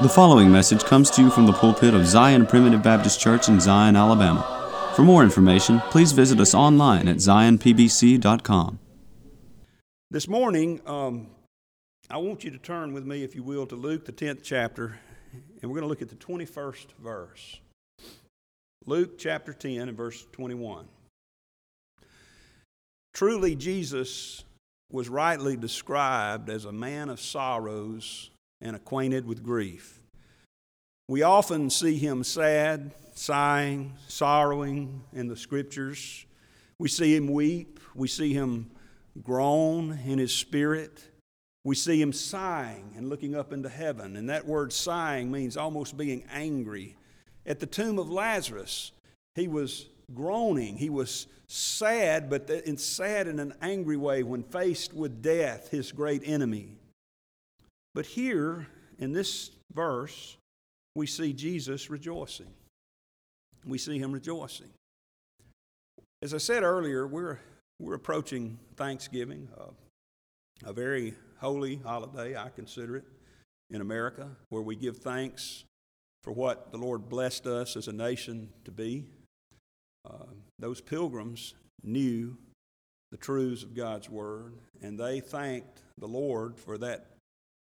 The following message comes to you from the pulpit of Zion Primitive Baptist Church in Zion, Alabama. For more information, please visit us online at zionpbc.com. This morning, um, I want you to turn with me, if you will, to Luke, the 10th chapter, and we're going to look at the 21st verse. Luke chapter 10 and verse 21. Truly, Jesus was rightly described as a man of sorrows and acquainted with grief. We often see him sad, sighing, sorrowing in the scriptures. We see him weep. We see him groan in his spirit. We see him sighing and looking up into heaven. And that word sighing means almost being angry. At the tomb of Lazarus, he was groaning. He was sad, but in sad in an angry way when faced with death, his great enemy. But here in this verse, we see Jesus rejoicing. We see him rejoicing. As I said earlier, we're, we're approaching Thanksgiving, uh, a very holy holiday, I consider it, in America, where we give thanks for what the Lord blessed us as a nation to be. Uh, those pilgrims knew the truths of God's Word, and they thanked the Lord for that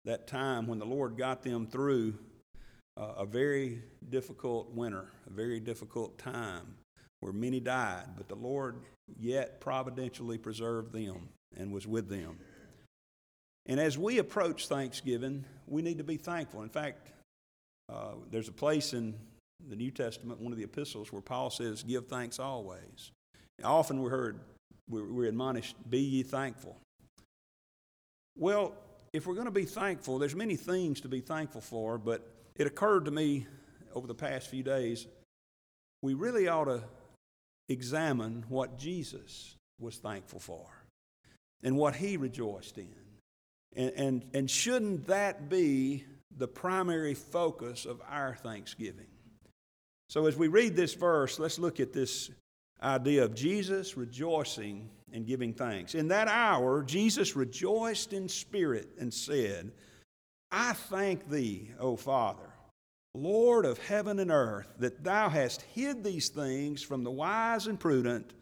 that time when the Lord got them through uh, a very difficult winter, a very difficult time where many died, but the Lord yet providentially preserved them and was with them. And as we approach Thanksgiving, we need to be thankful. In fact, uh, there's a place in the New Testament, one of the epistles, where Paul says, Give thanks always. Often we're heard, we're, we're admonished, Be ye thankful. Well, if we're going to be thankful, there's many things to be thankful for, but it occurred to me over the past few days, we really ought to examine what Jesus was thankful for and what he rejoiced in. And, and, and shouldn't that be the primary focus of our thanksgiving? So, as we read this verse, let's look at this idea of Jesus rejoicing and giving thanks. In that hour, Jesus rejoiced in spirit and said, I thank thee, O Father, Lord of heaven and earth, that thou hast hid these things from the wise and prudent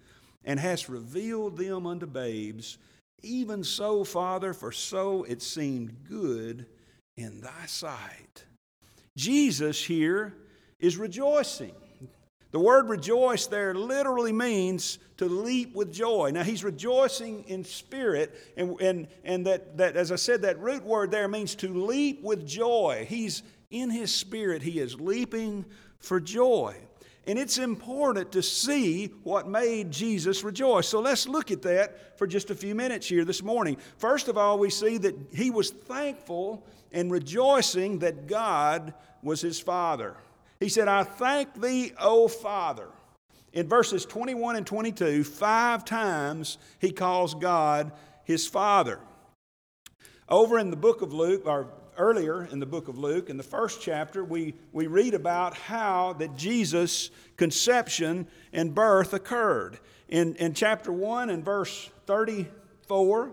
and hast revealed them unto babes. Even so, Father, for so it seemed good in thy sight. Jesus here is rejoicing. The word rejoice there literally means to leap with joy. Now, he's rejoicing in spirit, and, and, and that, that, as I said, that root word there means to leap with joy. He's in his spirit, he is leaping for joy. And it's important to see what made Jesus rejoice. So let's look at that for just a few minutes here this morning. First of all, we see that he was thankful and rejoicing that God was his Father. He said, I thank thee, O Father. In verses 21 and 22, five times he calls God his Father. Over in the book of Luke, or earlier in the book of Luke, in the first chapter, we, we read about how that Jesus' conception and birth occurred. In, in chapter 1 and verse 34,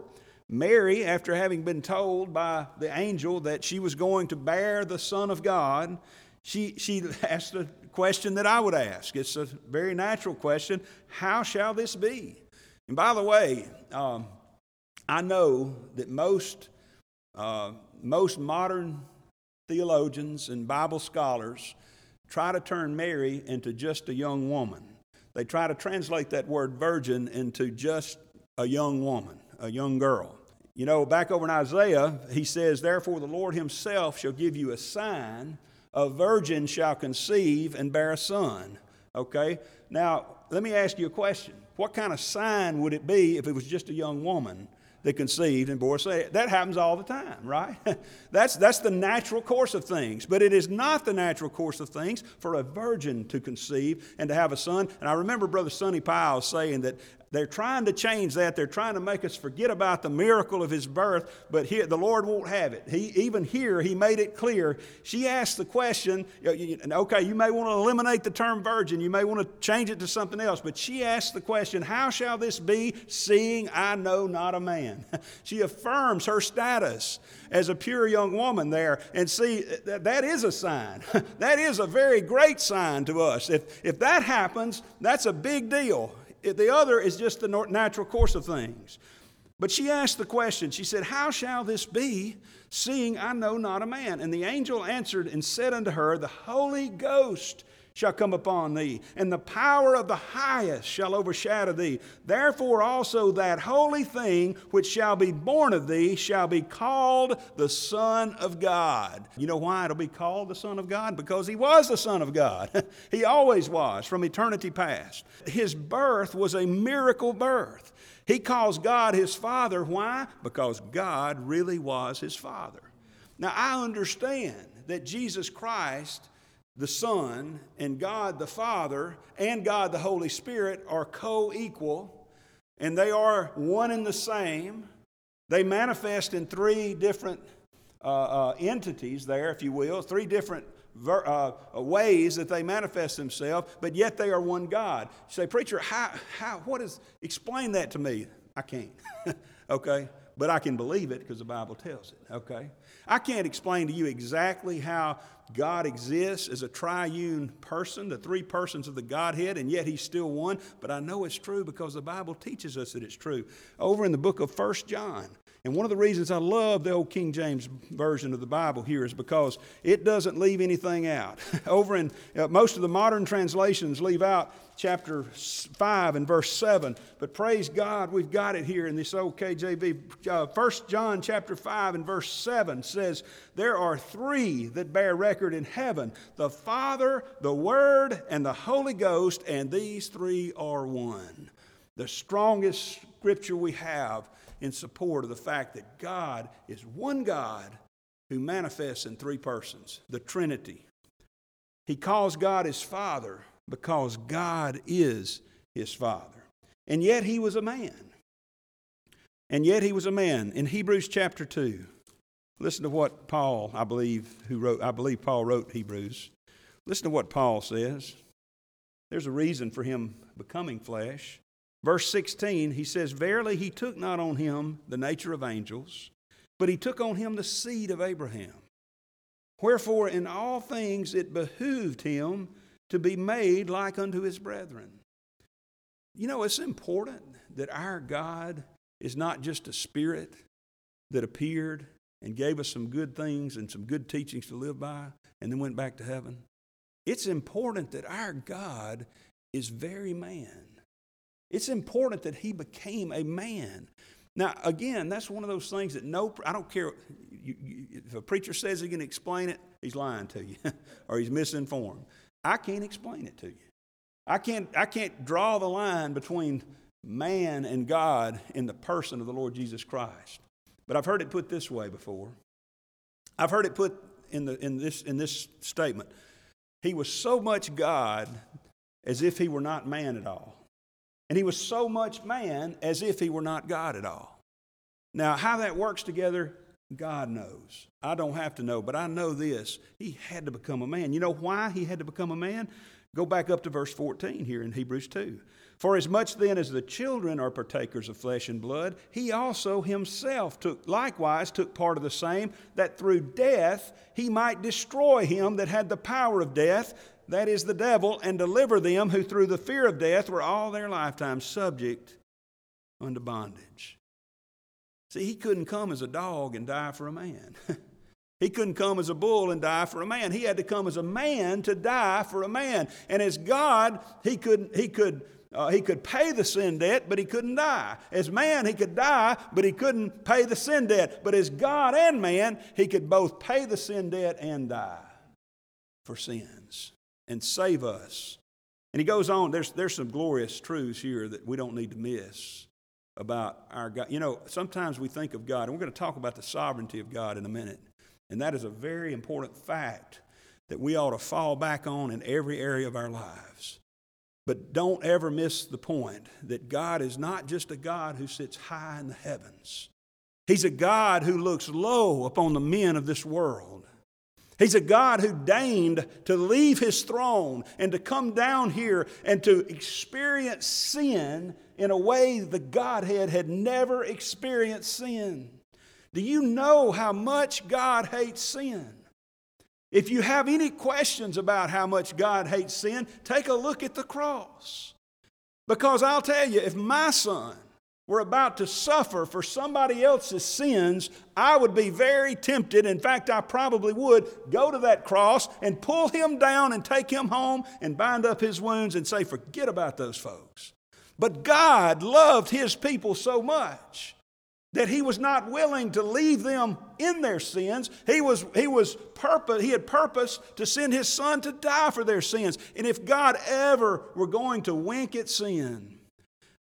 Mary, after having been told by the angel that she was going to bear the Son of God, she, she asked a question that I would ask. It's a very natural question How shall this be? And by the way, um, I know that most, uh, most modern theologians and Bible scholars try to turn Mary into just a young woman. They try to translate that word virgin into just a young woman, a young girl. You know, back over in Isaiah, he says, Therefore the Lord himself shall give you a sign a virgin shall conceive and bear a son. Okay? Now, let me ask you a question. What kind of sign would it be if it was just a young woman that conceived and bore a son? That happens all the time, right? that's, that's the natural course of things. But it is not the natural course of things for a virgin to conceive and to have a son. And I remember Brother Sonny Piles saying that They're trying to change that. They're trying to make us forget about the miracle of his birth, but here, the Lord won't have it. He, even here, he made it clear. She asked the question okay, you may want to eliminate the term virgin, you may want to change it to something else, but she asked the question, How shall this be, seeing I know not a man? she affirms her status as a pure young woman there. And see, that is a sign. that is a very great sign to us. If, if that happens, that's a big deal. The other is just the natural course of things. But she asked the question, she said, How shall this be, seeing I know not a man? And the angel answered and said unto her, The Holy Ghost shall come upon thee, and the power of the highest shall overshadow thee. Therefore also that holy thing which shall be born of thee shall be called the Son of God. You know why it'll be called the Son of God? Because he was the Son of God. he always was from eternity past. His birth was a miracle birth. He calls God his Father. Why? Because God really was his Father. Now, I understand that Jesus Christ the Son and God the Father and God the Holy Spirit are co equal and they are one and the same. They manifest in three different uh, uh, entities there, if you will, three different ver- uh, ways that they manifest themselves, but yet they are one God. You say, Preacher, how, how, what is, explain that to me. I can't, okay? But I can believe it because the Bible tells it, okay? I can't explain to you exactly how God exists as a triune person, the three persons of the Godhead, and yet He's still one. But I know it's true because the Bible teaches us that it's true. Over in the book of First John, and one of the reasons I love the old King James version of the Bible here is because it doesn't leave anything out. Over in uh, most of the modern translations leave out chapter 5 and verse 7, but praise God, we've got it here in this old KJV. Uh, 1 John chapter 5 and verse 7 says, There are three that bear record in heaven the Father, the Word, and the Holy Ghost, and these three are one. The strongest scripture we have in support of the fact that God is one God who manifests in three persons, the Trinity. He calls God his Father because God is his Father. And yet he was a man. And yet he was a man. In Hebrews chapter 2, listen to what Paul, I believe, who wrote, I believe Paul wrote Hebrews. Listen to what Paul says. There's a reason for him becoming flesh. Verse 16, he says, Verily he took not on him the nature of angels, but he took on him the seed of Abraham. Wherefore, in all things it behooved him to be made like unto his brethren. You know, it's important that our God is not just a spirit that appeared and gave us some good things and some good teachings to live by and then went back to heaven. It's important that our God is very man. It's important that he became a man. Now, again, that's one of those things that no, I don't care. You, you, if a preacher says he can explain it, he's lying to you or he's misinformed. I can't explain it to you. I can't, I can't draw the line between man and God in the person of the Lord Jesus Christ. But I've heard it put this way before. I've heard it put in, the, in, this, in this statement. He was so much God as if he were not man at all. And he was so much man as if he were not God at all. Now, how that works together, God knows. I don't have to know, but I know this. He had to become a man. You know why he had to become a man? Go back up to verse 14 here in Hebrews 2. For as much then as the children are partakers of flesh and blood, he also himself took likewise took part of the same, that through death he might destroy him that had the power of death, that is the devil, and deliver them who through the fear of death were all their lifetime subject unto bondage. See, he couldn't come as a dog and die for a man. he couldn't come as a bull and die for a man. He had to come as a man to die for a man. And as God, he could, he could, uh, he could pay the sin debt, but he couldn't die. As man, he could die, but he couldn't pay the sin debt. But as God and man, he could both pay the sin debt and die for sins and save us. And he goes on, there's, there's some glorious truths here that we don't need to miss about our God. You know, sometimes we think of God, and we're going to talk about the sovereignty of God in a minute. And that is a very important fact that we ought to fall back on in every area of our lives. But don't ever miss the point that God is not just a God who sits high in the heavens. He's a God who looks low upon the men of this world. He's a God who deigned to leave his throne and to come down here and to experience sin in a way the Godhead had never experienced sin. Do you know how much God hates sin? If you have any questions about how much God hates sin, take a look at the cross. Because I'll tell you, if my son were about to suffer for somebody else's sins, I would be very tempted. In fact, I probably would go to that cross and pull him down and take him home and bind up his wounds and say, forget about those folks. But God loved his people so much that he was not willing to leave them in their sins. He was, he was purpose, he had purpose to send his son to die for their sins. And if God ever were going to wink at sin,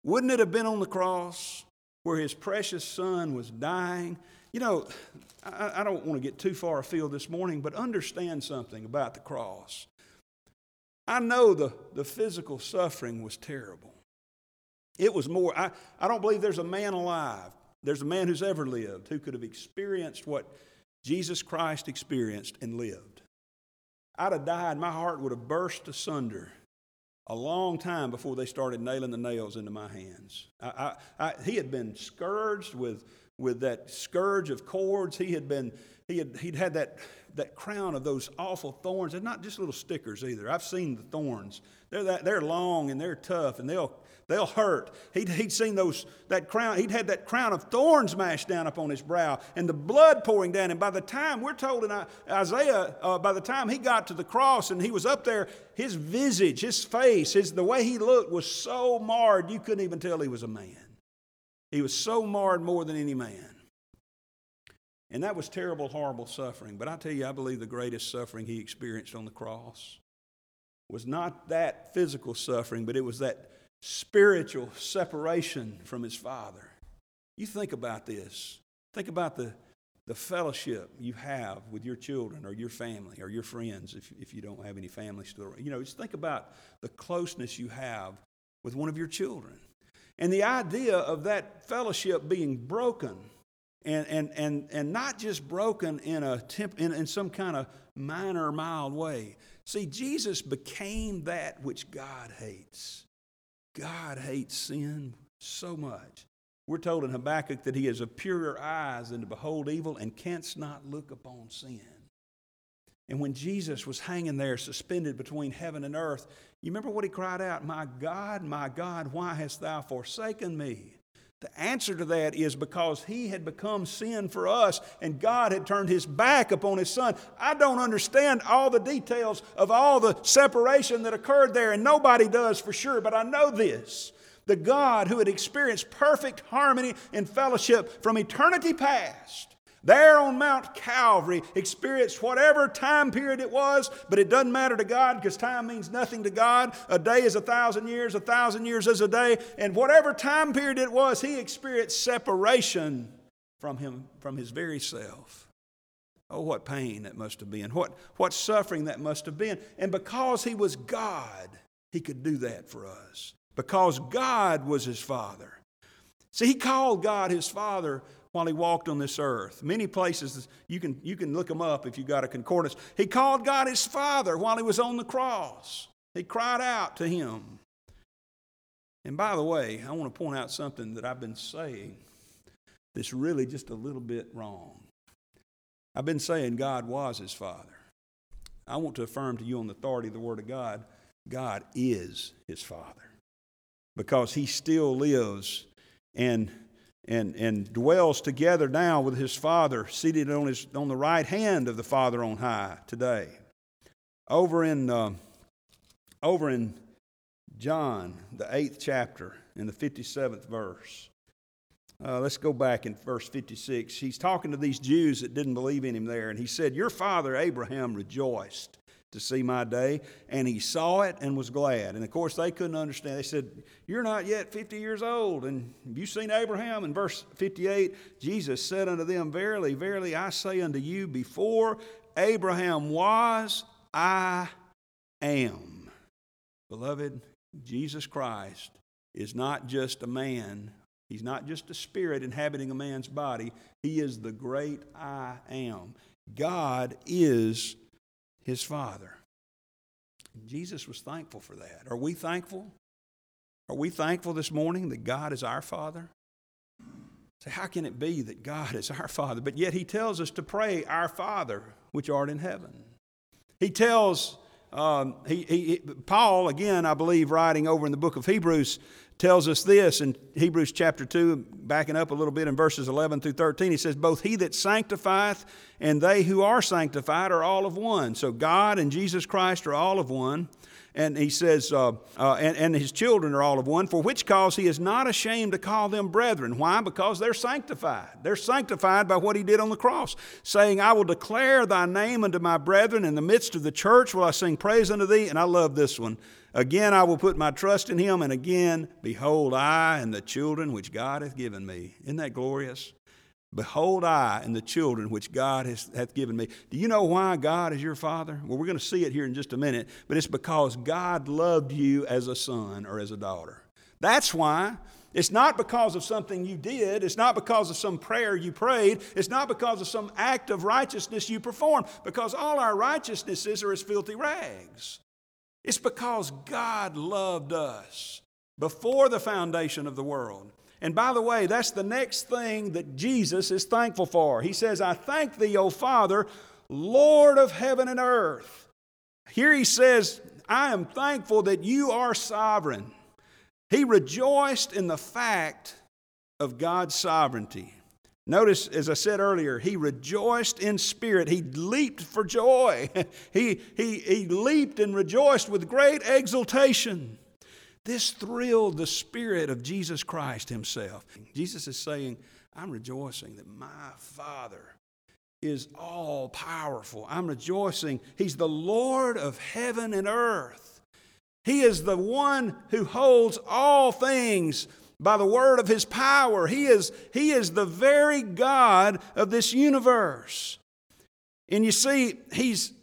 wouldn't it have been on the cross where his precious son was dying? You know, I, I don't want to get too far afield this morning, but understand something about the cross. I know the, the physical suffering was terrible. It was more, I, I don't believe there's a man alive there's a man who's ever lived who could have experienced what Jesus Christ experienced and lived. I'd have died, my heart would have burst asunder a long time before they started nailing the nails into my hands. I, I, I, he had been scourged with, with that scourge of cords. He had been, he had, he'd had that, that crown of those awful thorns. They're not just little stickers either. I've seen the thorns. They're, that, they're long and they're tough and they'll, They'll hurt. He'd, he'd seen those, that crown, he'd had that crown of thorns mashed down upon his brow and the blood pouring down. And by the time, we're told in Isaiah, uh, by the time he got to the cross and he was up there, his visage, his face, his, the way he looked was so marred you couldn't even tell he was a man. He was so marred more than any man. And that was terrible, horrible suffering. But I tell you, I believe the greatest suffering he experienced on the cross was not that physical suffering, but it was that spiritual separation from his father. You think about this. Think about the, the fellowship you have with your children or your family or your friends if, if you don't have any family still. You know, just think about the closeness you have with one of your children. And the idea of that fellowship being broken and, and, and, and not just broken in, a temp, in, in some kind of minor, mild way. See, Jesus became that which God hates. God hates sin so much. We're told in Habakkuk that he has a purer eyes than to behold evil and canst not look upon sin. And when Jesus was hanging there suspended between heaven and earth, you remember what he cried out, My God, my God, why hast thou forsaken me? The answer to that is because he had become sin for us and God had turned his back upon his son. I don't understand all the details of all the separation that occurred there, and nobody does for sure, but I know this. The God who had experienced perfect harmony and fellowship from eternity past there on Mount Calvary, experienced whatever time period it was, but it doesn't matter to God because time means nothing to God. A day is a thousand years, a thousand years is a day. And whatever time period it was, he experienced separation from him, from his very self. Oh, what pain that must have been. What, what suffering that must have been. And because he was God, he could do that for us. Because God was his Father. See, he called God his Father while he walked on this earth. Many places, you can, you can look them up if you've got a concordance. He called God his Father while he was on the cross. He cried out to him. And by the way, I want to point out something that I've been saying that's really just a little bit wrong. I've been saying God was his Father. I want to affirm to you on the authority of the Word of God God is his Father because he still lives and and, and dwells together now with his Father, seated on, his, on the right hand of the Father on high today. Over in, uh, over in John, the eighth chapter, in the 57th verse, uh, let's go back in verse 56. He's talking to these Jews that didn't believe in him there, and he said, Your father Abraham rejoiced to see my day. And he saw it and was glad. And of course, they couldn't understand. They said, You're not yet 50 years old. And have you seen Abraham? In verse 58, Jesus said unto them, Verily, verily, I say unto you, before Abraham was, I am. Beloved, Jesus Christ is not just a man, he's not just a spirit inhabiting a man's body, he is the great I am. God is his Father. Jesus was thankful for that. Are we thankful? Are we thankful this morning that God is our Father? So, how can it be that God is our Father? But yet He tells us to pray, Our Father, which art in heaven. He tells, um, he, he, Paul, again, I believe, writing over in the book of Hebrews, tells us this in Hebrews chapter 2, backing up a little bit in verses 11 through 13. He says, Both he that sanctifieth and they who are sanctified are all of one. So God and Jesus Christ are all of one and he says, uh, uh, and, and his children are all of one, for which cause he is not ashamed to call them brethren. Why? Because they're sanctified. They're sanctified by what he did on the cross, saying, I will declare thy name unto my brethren. In the midst of the church will I sing praise unto thee. And I love this one. Again I will put my trust in him, and again, behold, I and the children which God hath given me. Isn't that glorious? Behold, I and the children which God has, hath given me. Do you know why God is your father? Well, we're going to see it here in just a minute, but it's because God loved you as a son or as a daughter. That's why. It's not because of something you did. It's not because of some prayer you prayed. It's not because of some act of righteousness you performed, because all our righteousnesses are as filthy rags. It's because God loved us before the foundation of the world. And by the way, that's the next thing that Jesus is thankful for. He says, I thank thee, O Father, Lord of heaven and earth. Here he says, I am thankful that you are sovereign. He rejoiced in the fact of God's sovereignty. Notice, as I said earlier, he rejoiced in spirit. He leaped for joy. he, he, he leaped and rejoiced with great exultation. This thrilled the spirit of Jesus Christ himself. Jesus is saying, I'm rejoicing that my Father is all powerful. I'm rejoicing. He's the Lord of heaven and earth. He is the one who holds all things by the word of his power. He is, he is the very God of this universe. And you see, he's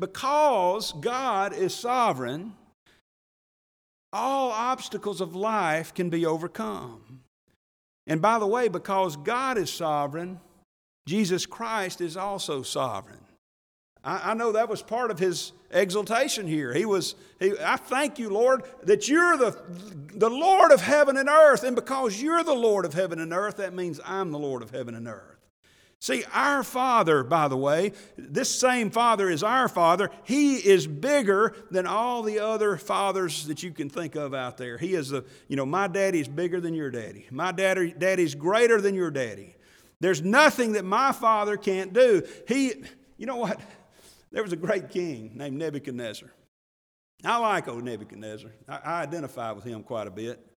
because God is sovereign, all obstacles of life can be overcome. And by the way, because God is sovereign, Jesus Christ is also sovereign. I, I know that was part of his exaltation here. He was, he, I thank you, Lord, that you're the, the Lord of heaven and earth. And because you're the Lord of heaven and earth, that means I'm the Lord of heaven and earth. See, our Father, by the way, this same Father is our Father. He is bigger than all the other fathers that you can think of out there. He is the, you know, my daddy is bigger than your daddy. My daddy, daddy's greater than your daddy. There's nothing that my Father can't do. He, you know what? There was a great king named Nebuchadnezzar. I like old Nebuchadnezzar. I, I identify with him quite a bit.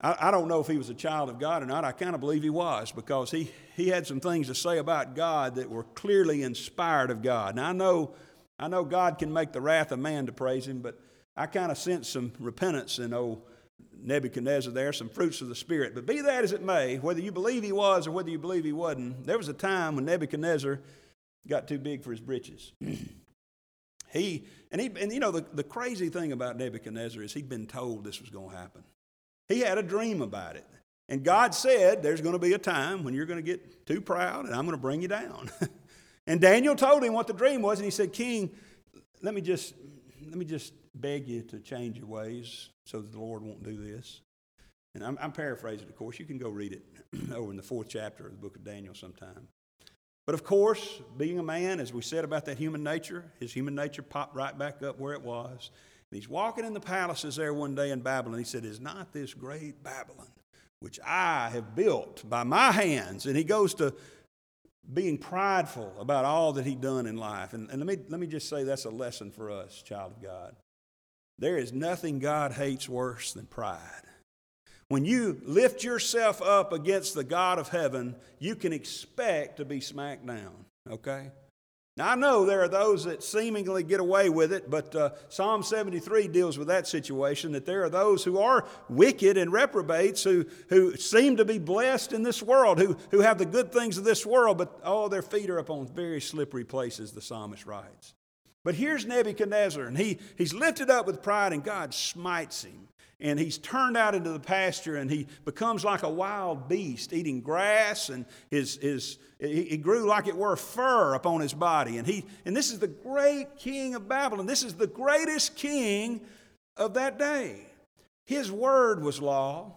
I, I don't know if he was a child of God or not. I kind of believe he was because he, he had some things to say about God that were clearly inspired of God. Now, I know, I know God can make the wrath of man to praise him, but I kind of sense some repentance in old Nebuchadnezzar there, some fruits of the Spirit. But be that as it may, whether you believe he was or whether you believe he wasn't, there was a time when Nebuchadnezzar got too big for his britches. he and he and you know the, the crazy thing about Nebuchadnezzar is he'd been told this was going to happen. He had a dream about it. And God said, There's going to be a time when you're going to get too proud and I'm going to bring you down. and Daniel told him what the dream was, and he said, King, let me just let me just beg you to change your ways so that the Lord won't do this. And I'm, I'm paraphrasing, of course. You can go read it over in the fourth chapter of the book of Daniel sometime. But of course, being a man, as we said about that human nature, his human nature popped right back up where it was. He's walking in the palaces there one day in Babylon. He said, Is not this great Babylon, which I have built by my hands? And he goes to being prideful about all that he'd done in life. And, and let, me, let me just say that's a lesson for us, child of God. There is nothing God hates worse than pride. When you lift yourself up against the God of heaven, you can expect to be smacked down, okay? Now, I know there are those that seemingly get away with it, but uh, Psalm 73 deals with that situation that there are those who are wicked and reprobates who, who seem to be blessed in this world, who, who have the good things of this world, but oh, their feet are upon very slippery places, the psalmist writes. But here's Nebuchadnezzar, and he, he's lifted up with pride, and God smites him. And he's turned out into the pasture, and he becomes like a wild beast, eating grass, and his, his, he grew like it were fur upon his body. And, he, and this is the great king of Babylon. This is the greatest king of that day. His word was law.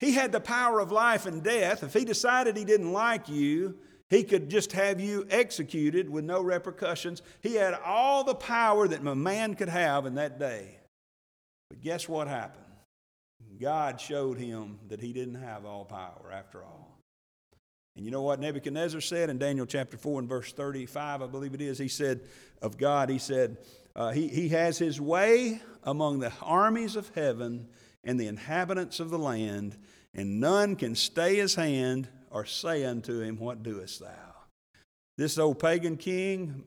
He had the power of life and death. If he decided he didn't like you, he could just have you executed with no repercussions. He had all the power that a man could have in that day. But guess what happened? God showed him that he didn't have all power after all. And you know what Nebuchadnezzar said in Daniel chapter 4 and verse 35, I believe it is? He said of God, he said, uh, he, he has his way among the armies of heaven and the inhabitants of the land, and none can stay his hand or say unto him, What doest thou? This old pagan king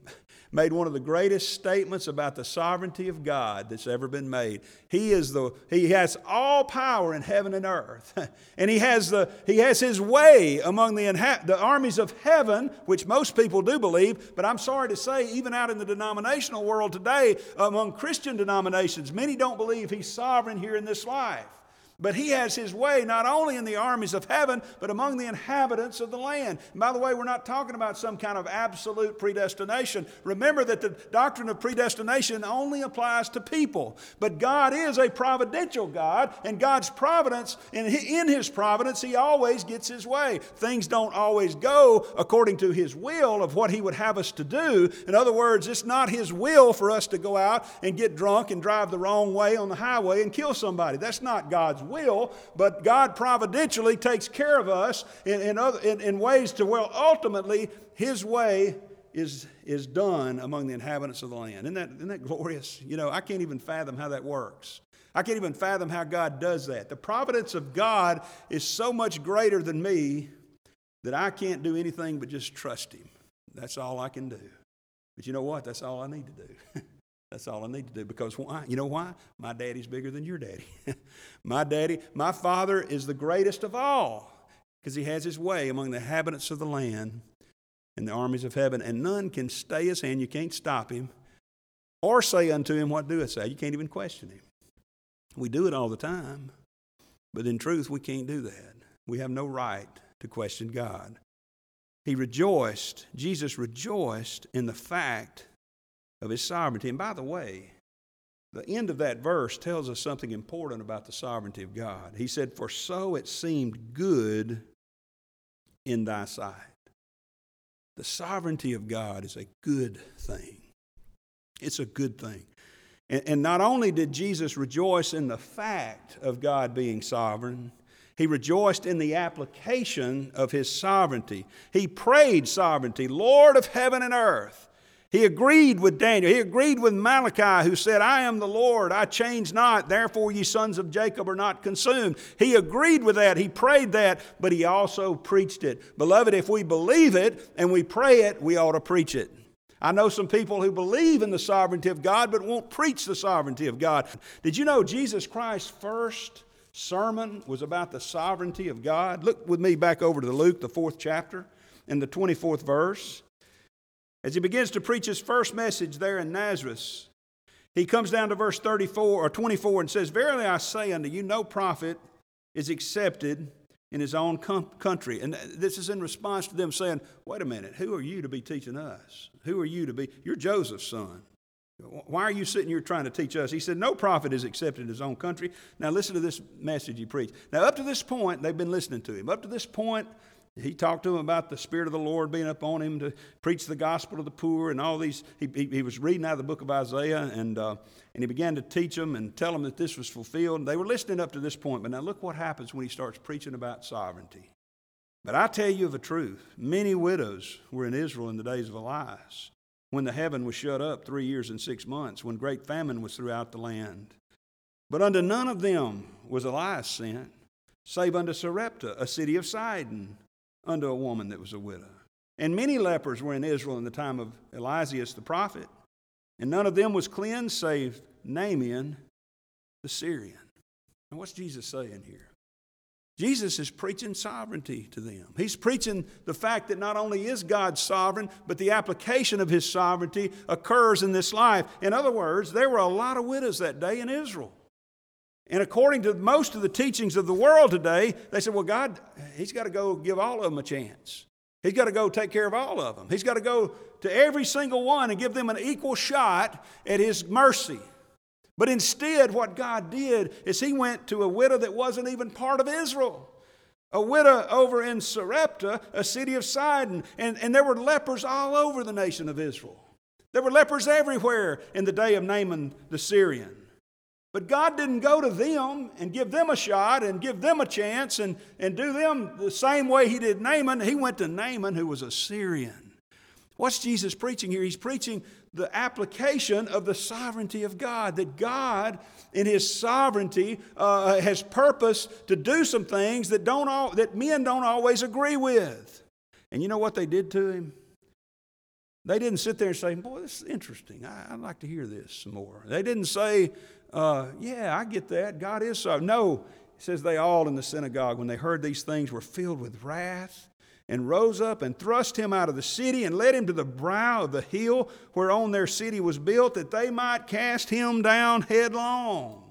made one of the greatest statements about the sovereignty of God that's ever been made. He is the he has all power in heaven and earth. and he has the he has his way among the the armies of heaven, which most people do believe, but I'm sorry to say even out in the denominational world today among Christian denominations, many don't believe he's sovereign here in this life. But he has his way not only in the armies of heaven, but among the inhabitants of the land. And by the way, we're not talking about some kind of absolute predestination. Remember that the doctrine of predestination only applies to people. But God is a providential God, and God's providence, in his providence, he always gets his way. Things don't always go according to his will of what he would have us to do. In other words, it's not his will for us to go out and get drunk and drive the wrong way on the highway and kill somebody. That's not God's will, but God providentially takes care of us in, in, other, in, in ways to where ultimately His way is, is done among the inhabitants of the land. Isn't that, isn't that glorious? You know, I can't even fathom how that works. I can't even fathom how God does that. The providence of God is so much greater than me that I can't do anything but just trust Him. That's all I can do. But you know what? That's all I need to do. That's all I need to do because why? You know why? My daddy's bigger than your daddy. my daddy, my father is the greatest of all because he has his way among the inhabitants of the land and the armies of heaven, and none can stay his hand. You can't stop him or say unto him, What doeth thou? You can't even question him. We do it all the time, but in truth, we can't do that. We have no right to question God. He rejoiced, Jesus rejoiced in the fact of his sovereignty. And by the way, the end of that verse tells us something important about the sovereignty of God. He said, For so it seemed good in thy sight. The sovereignty of God is a good thing. It's a good thing. And, and not only did Jesus rejoice in the fact of God being sovereign, he rejoiced in the application of his sovereignty. He prayed sovereignty, Lord of heaven and earth. He agreed with Daniel. He agreed with Malachi, who said, I am the Lord, I change not, therefore ye sons of Jacob are not consumed. He agreed with that. He prayed that, but he also preached it. Beloved, if we believe it and we pray it, we ought to preach it. I know some people who believe in the sovereignty of God but won't preach the sovereignty of God. Did you know Jesus Christ's first sermon was about the sovereignty of God? Look with me back over to Luke, the fourth chapter, in the 24th verse. As he begins to preach his first message there in Nazareth, he comes down to verse 34 or 24 and says, Verily I say unto you, no prophet is accepted in his own com- country. And this is in response to them saying, Wait a minute, who are you to be teaching us? Who are you to be? You're Joseph's son. Why are you sitting here trying to teach us? He said, No prophet is accepted in his own country. Now, listen to this message he preached. Now, up to this point, they've been listening to him. Up to this point, he talked to him about the Spirit of the Lord being upon him to preach the gospel to the poor and all these. He, he, he was reading out of the book of Isaiah and, uh, and he began to teach them and tell them that this was fulfilled. And They were listening up to this point, but now look what happens when he starts preaching about sovereignty. But I tell you of a truth many widows were in Israel in the days of Elias, when the heaven was shut up three years and six months, when great famine was throughout the land. But unto none of them was Elias sent, save unto Sarepta, a city of Sidon unto a woman that was a widow. And many lepers were in Israel in the time of Eliseus the prophet, and none of them was cleansed save Naaman the Syrian. And what's Jesus saying here? Jesus is preaching sovereignty to them. He's preaching the fact that not only is God sovereign, but the application of his sovereignty occurs in this life. In other words, there were a lot of widows that day in Israel. And according to most of the teachings of the world today, they said, well, God, He's got to go give all of them a chance. He's got to go take care of all of them. He's got to go to every single one and give them an equal shot at His mercy. But instead, what God did is He went to a widow that wasn't even part of Israel. A widow over in Sarepta, a city of Sidon. And, and there were lepers all over the nation of Israel. There were lepers everywhere in the day of Naaman the Syrian. But God didn't go to them and give them a shot and give them a chance and, and do them the same way He did Naaman. He went to Naaman, who was a Syrian. What's Jesus preaching here? He's preaching the application of the sovereignty of God. That God, in His sovereignty, uh, has purpose to do some things that, don't all, that men don't always agree with. And you know what they did to Him? They didn't sit there and say, Boy, this is interesting. I, would like to hear this some more. They didn't say, uh, Yeah, I get that. God is sovereign. No, it says they all in the synagogue, when they heard these things, were filled with wrath and rose up and thrust him out of the city and led him to the brow of the hill whereon their city was built, that they might cast him down headlong.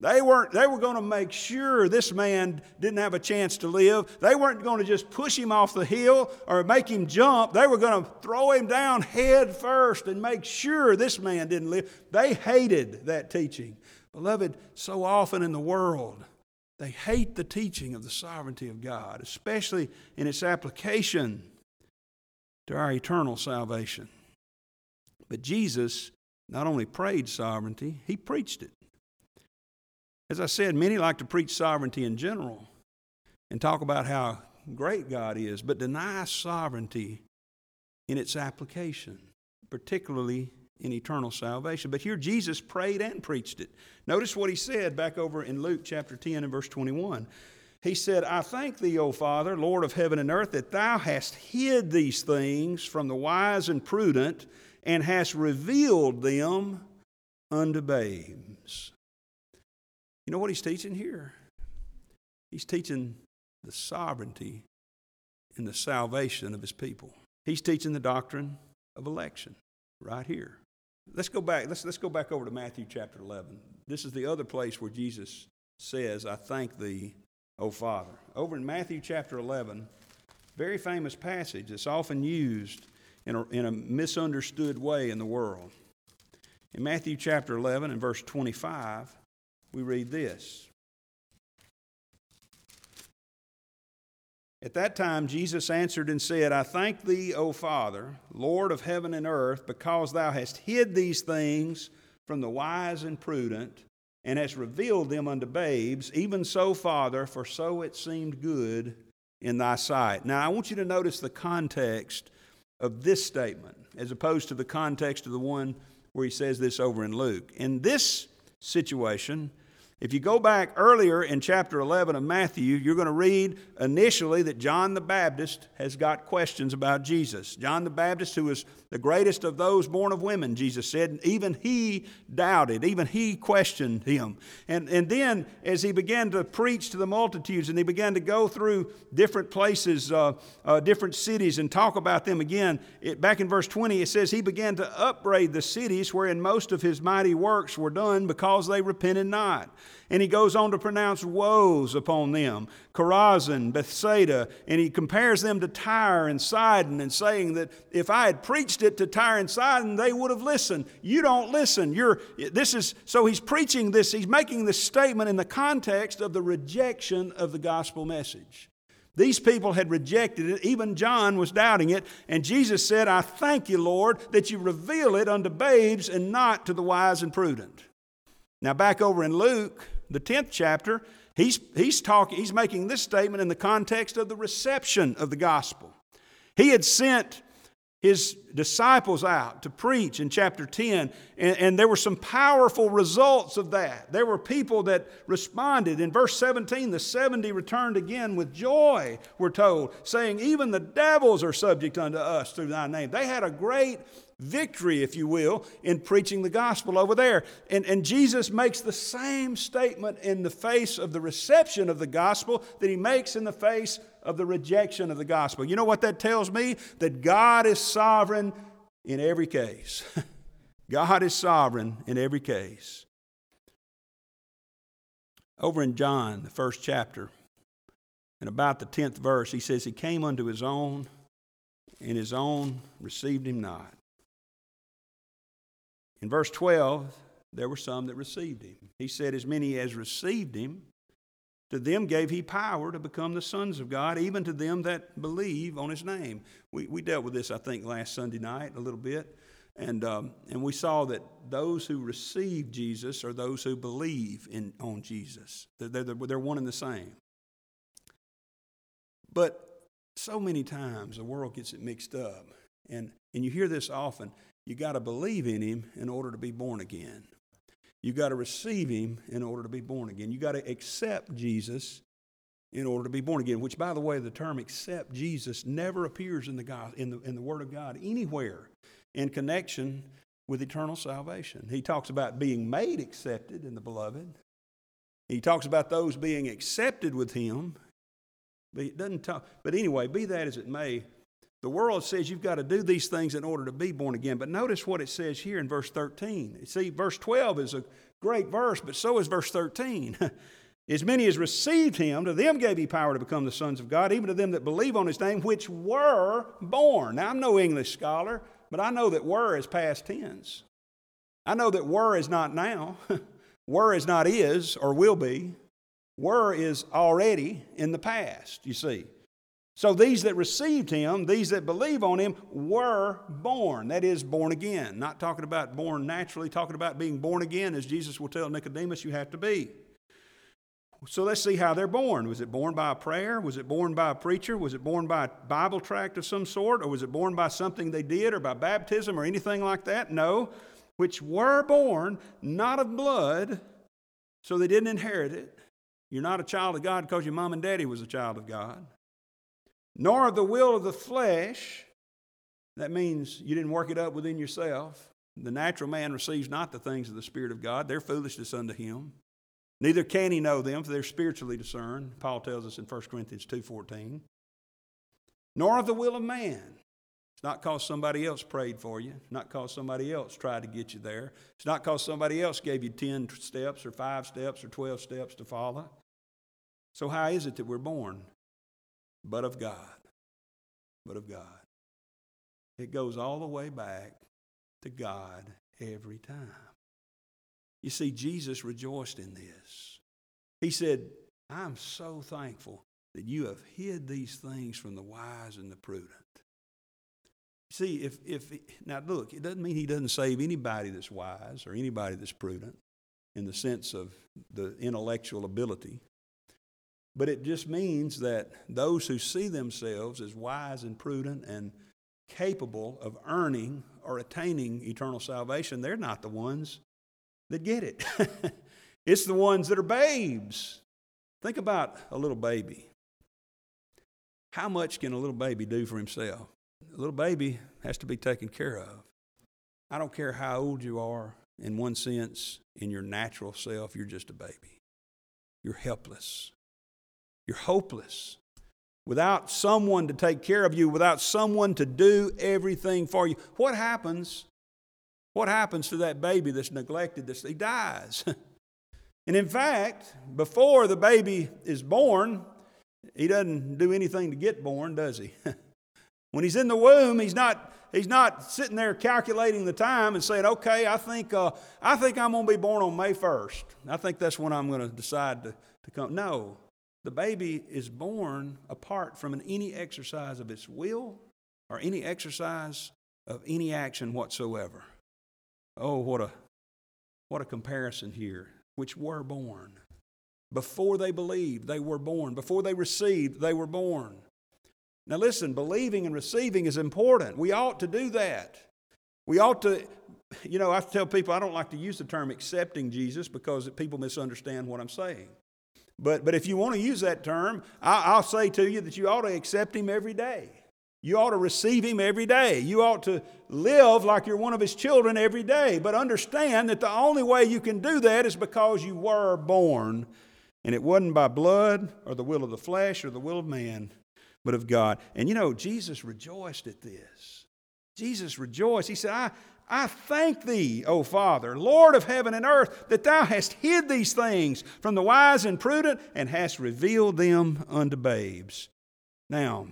They, weren't, they were going to make sure this man didn't have a chance to live. They weren't going to just push him off the hill or make him jump. They were going to throw him down head first and make sure this man didn't live. They hated that teaching. Beloved, so often in the world, they hate the teaching of the sovereignty of God, especially in its application to our eternal salvation. But Jesus not only prayed sovereignty, he preached it. As I said, many like to preach sovereignty in general and talk about how great God is, but deny sovereignty in its application, particularly in eternal salvation. But here Jesus prayed and preached it. Notice what he said back over in Luke chapter 10 and verse 21. He said, I thank thee, O Father, Lord of heaven and earth, that thou hast hid these things from the wise and prudent and hast revealed them unto babes. You know what he's teaching here? He's teaching the sovereignty and the salvation of his people. He's teaching the doctrine of election right here. Let's go back. Let's, let's go back over to Matthew chapter 11. This is the other place where Jesus says, I thank thee, O Father. Over in Matthew chapter 11, very famous passage that's often used in a, in a misunderstood way in the world. In Matthew chapter 11 and verse 25, we read this At that time, Jesus answered and said, I thank thee, O Father, Lord of heaven and earth, because thou hast hid these things from the wise and prudent, and hast revealed them unto babes. Even so, Father, for so it seemed good in thy sight. Now, I want you to notice the context of this statement, as opposed to the context of the one where he says this over in Luke. In this situation, if you go back earlier in chapter 11 of Matthew, you're going to read initially that John the Baptist has got questions about Jesus. John the Baptist, who was the greatest of those born of women, Jesus said, even he doubted, even he questioned him. And, and then, as he began to preach to the multitudes and he began to go through different places, uh, uh, different cities, and talk about them again, it, back in verse 20, it says, He began to upbraid the cities wherein most of his mighty works were done because they repented not. And he goes on to pronounce woes upon them Chorazin, Bethsaida, and he compares them to Tyre and Sidon and saying that if I had preached it to Tyre and Sidon, they would have listened. You don't listen. You're, this is, so he's preaching this, he's making this statement in the context of the rejection of the gospel message. These people had rejected it. Even John was doubting it. And Jesus said, I thank you, Lord, that you reveal it unto babes and not to the wise and prudent. Now, back over in Luke, the 10th chapter, he's, he's, talking, he's making this statement in the context of the reception of the gospel. He had sent his disciples out to preach in chapter 10, and, and, there were some powerful results of that. There were people that responded. In verse 17, the 70 returned again with joy, we're told, saying, Even the devils are subject unto us through thy name. They had a great victory, if you will, in preaching the gospel over there. And, and Jesus makes the same statement in the face of the reception of the gospel that he makes in the face of the rejection of the gospel. You know what that tells me? That God is sovereign in every case. God is sovereign in every case. Over in John, the first chapter, and about the 10th verse, he says, He came unto his own, and his own received him not. In verse 12, there were some that received him. He said, As many as received him, to them gave he power to become the sons of God, even to them that believe on his name. We, we dealt with this, I think, last Sunday night a little bit. And, um, and we saw that those who receive Jesus are those who believe in, on Jesus. They're, they're, they're one and the same. But so many times the world gets it mixed up. And, and you hear this often you got to believe in him in order to be born again. You got to receive him in order to be born again. You got to accept Jesus in order to be born again, which, by the way, the term accept Jesus never appears in the, God, in the, in the Word of God anywhere in connection with eternal salvation. He talks about being made accepted in the beloved. He talks about those being accepted with him. But it doesn't talk, but anyway, be that as it may, the world says you've got to do these things in order to be born again. But notice what it says here in verse 13. See, verse 12 is a great verse, but so is verse 13. as many as received him, to them gave he power to become the sons of God, even to them that believe on his name, which were born. Now, I'm no English scholar, but I know that were is past tense. I know that were is not now, were is not is or will be. Were is already in the past, you see. So these that received him, these that believe on him, were born. That is, born again. Not talking about born naturally, talking about being born again, as Jesus will tell Nicodemus you have to be. So let's see how they're born. Was it born by a prayer? Was it born by a preacher? Was it born by a Bible tract of some sort? Or was it born by something they did or by baptism or anything like that? No. Which were born not of blood, so they didn't inherit it. You're not a child of God because your mom and daddy was a child of God nor of the will of the flesh. That means you didn't work it up within yourself. The natural man receives not the things of the Spirit of God, they're foolishness unto him. Neither can he know them, for they're spiritually discerned. Paul tells us in 1 Corinthians 2.14. Nor of the will of man. It's not because somebody else prayed for you. It's not because somebody else tried to get you there. It's not because somebody else gave you 10 steps or 5 steps or 12 steps to follow. So, how is it that we're born? But of God. But of God. It goes all the way back to God every time. You see, Jesus rejoiced in this. He said, I'm so thankful that you have hid these things from the wise and the prudent. See, if, if now look, it doesn't mean he doesn't save anybody that's wise or anybody that's prudent in the sense of the intellectual ability. But it just means that those who see themselves as wise and prudent and capable of earning or attaining eternal salvation, they're not the ones that get it. it's the ones that are babes. Think about a little baby. How much can a little baby do for himself? A little baby has to be taken care of. I don't care how old you are, in one sense, in your natural self, you're just a baby. You're helpless. You're hopeless. Without someone to take care of you, without someone to do everything for you, what happens? What happens to that baby that's neglected? This he dies. and in fact, before the baby is born, he doesn't do anything to get born, does he? when he's in the womb, he's not he's not sitting there calculating the time and saying, "Okay, I think uh, I think I'm going to be born on May 1st. I think that's when I'm going to decide to to come." No, the baby is born apart from any exercise of its will or any exercise of any action whatsoever. Oh, what a, what a comparison here, which were born. Before they believed, they were born. Before they received, they were born. Now, listen, believing and receiving is important. We ought to do that. We ought to, you know, I tell people I don't like to use the term accepting Jesus because people misunderstand what I'm saying. But, but if you want to use that term, I, will say to you that you ought to accept Him every day. You ought to receive Him every day. You ought to live like you're one of His children every day. But understand that the only way you can do that is because you were born. And it wasn't by blood or the will of the flesh or the will of man, but of God. And you know, Jesus rejoiced at this. Jesus rejoiced. He said, I, I thank thee, O Father, Lord of heaven and earth, that thou hast hid these things from the wise and prudent and hast revealed them unto babes. Now,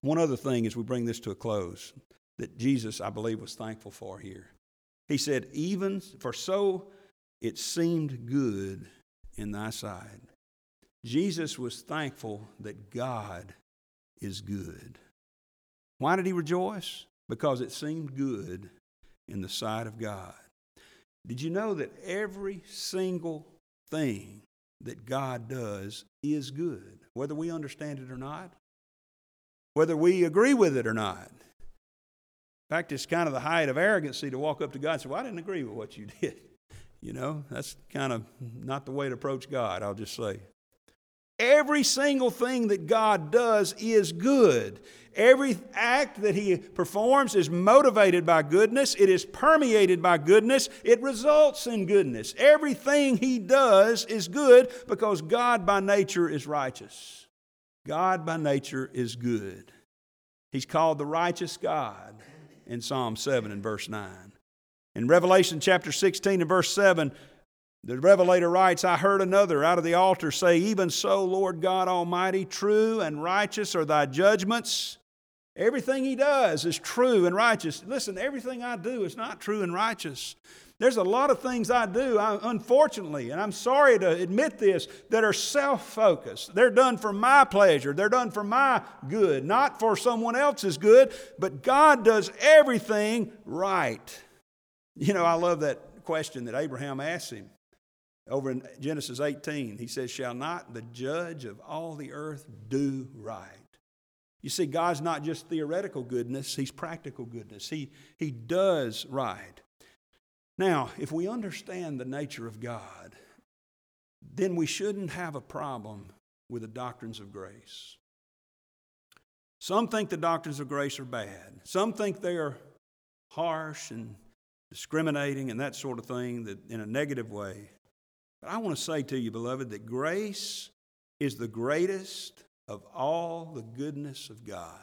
one other thing as we bring this to a close that Jesus, I believe, was thankful for here. He said, Even for so it seemed good in thy sight. Jesus was thankful that God is good. Why did he rejoice? Because it seemed good in the sight of God. Did you know that every single thing that God does is good, whether we understand it or not? whether we agree with it or not. In fact, it's kind of the height of arrogancy to walk up to God and say, Well, I didn't agree with what you did. You know, that's kind of not the way to approach God, I'll just say. Every single thing that God does is good. Every act that He performs is motivated by goodness, it is permeated by goodness, it results in goodness. Everything He does is good because God by nature is righteous. God by nature is good. He's called the righteous God in Psalm 7 and verse 9. In Revelation chapter 16 and verse 7, the Revelator writes, I heard another out of the altar say, Even so, Lord God Almighty, true and righteous are thy judgments. Everything he does is true and righteous. Listen, everything I do is not true and righteous. There's a lot of things I do, unfortunately, and I'm sorry to admit this, that are self focused. They're done for my pleasure, they're done for my good, not for someone else's good, but God does everything right. You know, I love that question that Abraham asked him over in Genesis 18. He says, Shall not the judge of all the earth do right? You see, God's not just theoretical goodness, He's practical goodness. He, he does right. Now, if we understand the nature of God, then we shouldn't have a problem with the doctrines of grace. Some think the doctrines of grace are bad. Some think they are harsh and discriminating and that sort of thing that in a negative way. But I want to say to you, beloved, that grace is the greatest of all the goodness of God.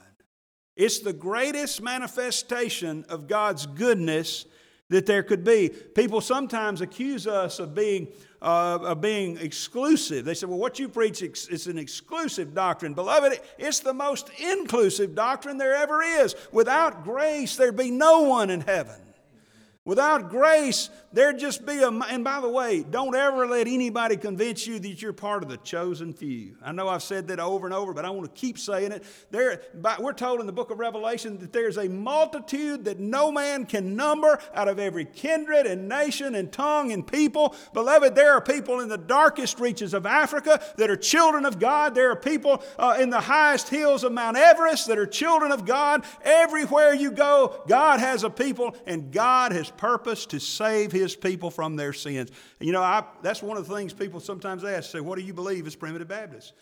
It's the greatest manifestation of God's goodness that there could be. People sometimes accuse us of being, uh, of being exclusive. They say, well, what you preach is an exclusive doctrine. Beloved, it's the most inclusive doctrine there ever is. Without grace, there'd be no one in heaven. Without grace, there'd just be a. And by the way, don't ever let anybody convince you that you're part of the chosen few. I know I've said that over and over, but I want to keep saying it. There, we're told in the book of Revelation that there's a multitude that no man can number out of every kindred and nation and tongue and people. Beloved, there are people in the darkest reaches of Africa that are children of God. There are people uh, in the highest hills of Mount Everest that are children of God. Everywhere you go, God has a people, and God has purpose to save his people from their sins. You know, I, that's one of the things people sometimes ask say, What do you believe as primitive Baptists?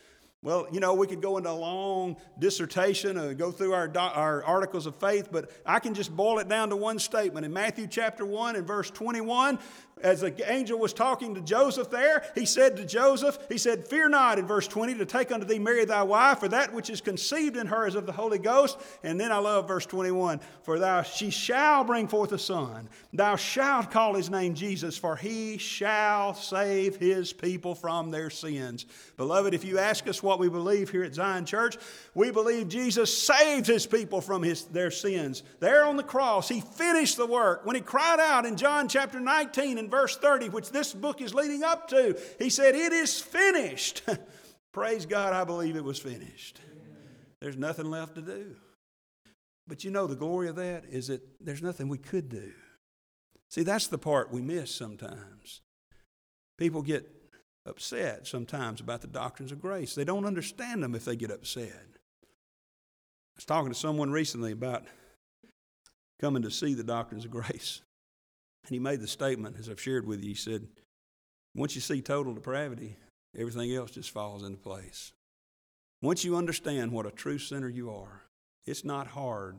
Well, you know, we could go into a long dissertation and go through our, our articles of faith, but I can just boil it down to one statement. In Matthew chapter 1 and verse 21, as the angel was talking to Joseph there, he said to Joseph, He said, Fear not, in verse 20, to take unto thee Mary thy wife, for that which is conceived in her is of the Holy Ghost. And then I love verse 21 For thou she shall bring forth a son, thou shalt call his name Jesus, for he shall save his people from their sins. Beloved, if you ask us what we believe here at Zion Church, we believe Jesus saved his people from his, their sins. There on the cross, he finished the work. When he cried out in John chapter 19 and verse 30, which this book is leading up to, he said, It is finished. Praise God, I believe it was finished. There's nothing left to do. But you know, the glory of that is that there's nothing we could do. See, that's the part we miss sometimes. People get upset sometimes about the doctrines of grace. They don't understand them if they get upset. I was talking to someone recently about coming to see the doctrines of grace. And he made the statement, as I've shared with you, he said, Once you see total depravity, everything else just falls into place. Once you understand what a true sinner you are, it's not hard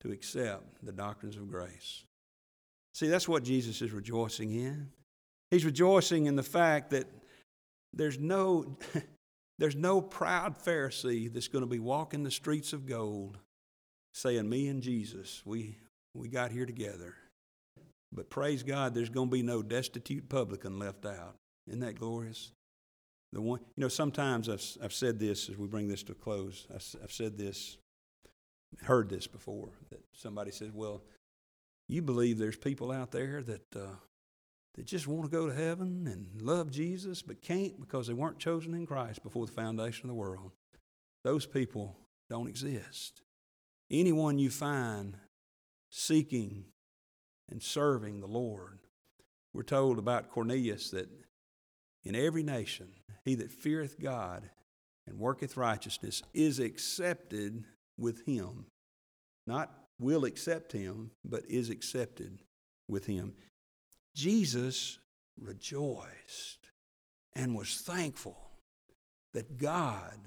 to accept the doctrines of grace. See, that's what Jesus is rejoicing in. He's rejoicing in the fact that there's no, there's no proud Pharisee that's going to be walking the streets of gold saying, Me and Jesus, we, we got here together. But praise God, there's going to be no destitute publican left out. Isn't that glorious? The one, you know, sometimes I've, I've said this as we bring this to a close. I've said this, heard this before, that somebody says, Well, you believe there's people out there that, uh, that just want to go to heaven and love Jesus, but can't because they weren't chosen in Christ before the foundation of the world. Those people don't exist. Anyone you find seeking and serving the Lord, we're told about Cornelius that in every nation, he that feareth God and worketh righteousness is accepted with him. Not will accept him, but is accepted with him. Jesus rejoiced and was thankful that God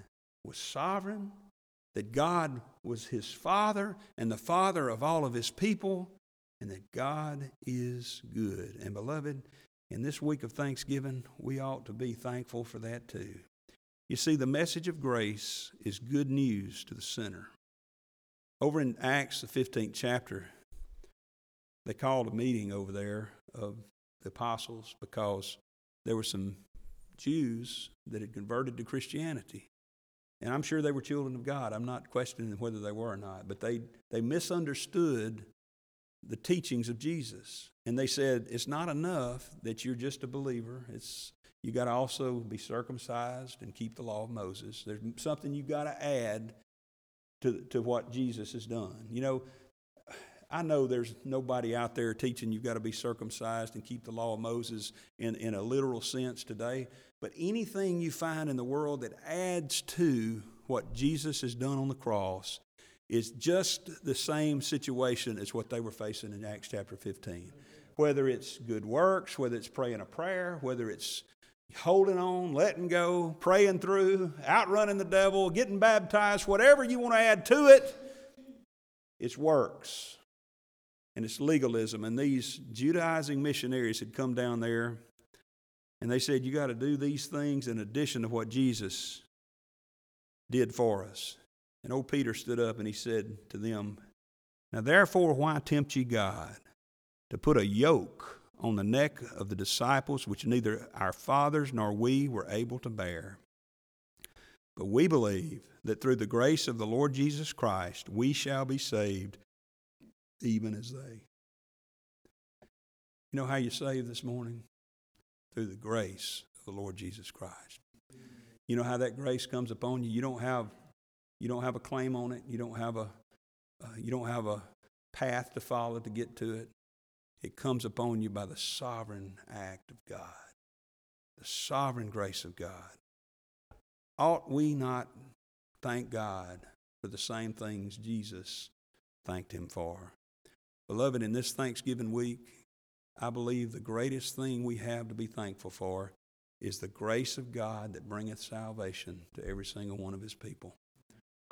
was sovereign, that God was his Father and the Father of all of his people, and that God is good. And beloved, in this week of Thanksgiving, we ought to be thankful for that too. You see, the message of grace is good news to the sinner. Over in Acts, the 15th chapter, they called a meeting over there of the apostles because there were some Jews that had converted to Christianity. And I'm sure they were children of God. I'm not questioning whether they were or not, but they, they misunderstood the teachings of Jesus. And they said, it's not enough that you're just a believer. It's you got to also be circumcised and keep the law of Moses. There's something you got to add to, to what Jesus has done. You know, I know there's nobody out there teaching you've got to be circumcised and keep the law of Moses in, in a literal sense today, but anything you find in the world that adds to what Jesus has done on the cross is just the same situation as what they were facing in Acts chapter 15. Whether it's good works, whether it's praying a prayer, whether it's holding on, letting go, praying through, outrunning the devil, getting baptized, whatever you want to add to it, it's works and it's legalism. And these Judaizing missionaries had come down there and they said, You got to do these things in addition to what Jesus did for us. And old Peter stood up and he said to them, Now therefore, why tempt ye God to put a yoke on the neck of the disciples, which neither our fathers nor we were able to bear. But we believe that through the grace of the Lord Jesus Christ, we shall be saved, even as they. You know how you saved this morning? Through the grace of the Lord Jesus Christ. You know how that grace comes upon you? You don't have, you don't have a claim on it. You don't have a, uh, you don't have a path to follow to get to it. It comes upon you by the sovereign act of God, the sovereign grace of God. Ought we not thank God for the same things Jesus thanked Him for? Beloved, in this Thanksgiving week, I believe the greatest thing we have to be thankful for is the grace of God that bringeth salvation to every single one of His people.